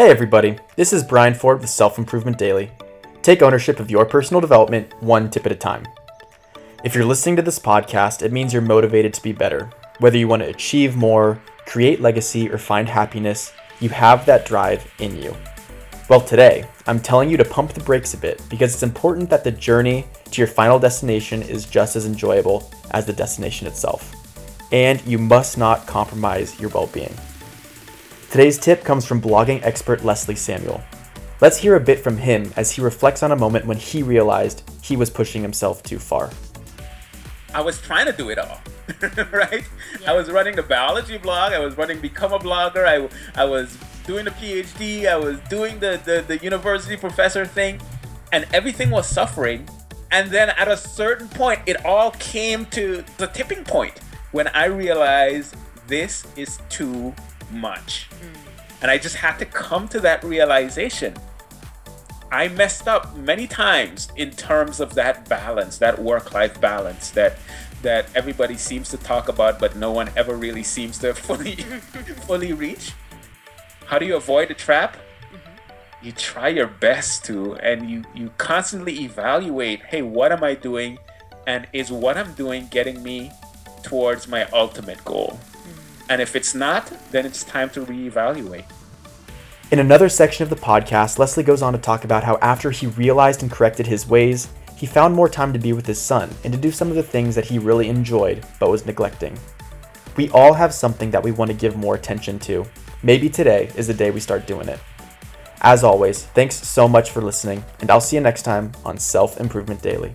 Hey everybody, this is Brian Ford with Self Improvement Daily. Take ownership of your personal development one tip at a time. If you're listening to this podcast, it means you're motivated to be better. Whether you want to achieve more, create legacy, or find happiness, you have that drive in you. Well, today, I'm telling you to pump the brakes a bit because it's important that the journey to your final destination is just as enjoyable as the destination itself. And you must not compromise your well being. Today's tip comes from blogging expert Leslie Samuel. Let's hear a bit from him as he reflects on a moment when he realized he was pushing himself too far. I was trying to do it all, right? Yeah. I was running the biology blog, I was running Become a Blogger, I, I was doing the PhD, I was doing the, the, the university professor thing, and everything was suffering. And then at a certain point, it all came to the tipping point when I realized this is too much. Mm. And I just had to come to that realization. I messed up many times in terms of that balance, that work-life balance that that everybody seems to talk about but no one ever really seems to fully fully reach. How do you avoid the trap? Mm-hmm. You try your best to and you you constantly evaluate, hey, what am I doing and is what I'm doing getting me towards my ultimate goal? And if it's not, then it's time to reevaluate. In another section of the podcast, Leslie goes on to talk about how after he realized and corrected his ways, he found more time to be with his son and to do some of the things that he really enjoyed but was neglecting. We all have something that we want to give more attention to. Maybe today is the day we start doing it. As always, thanks so much for listening, and I'll see you next time on Self Improvement Daily.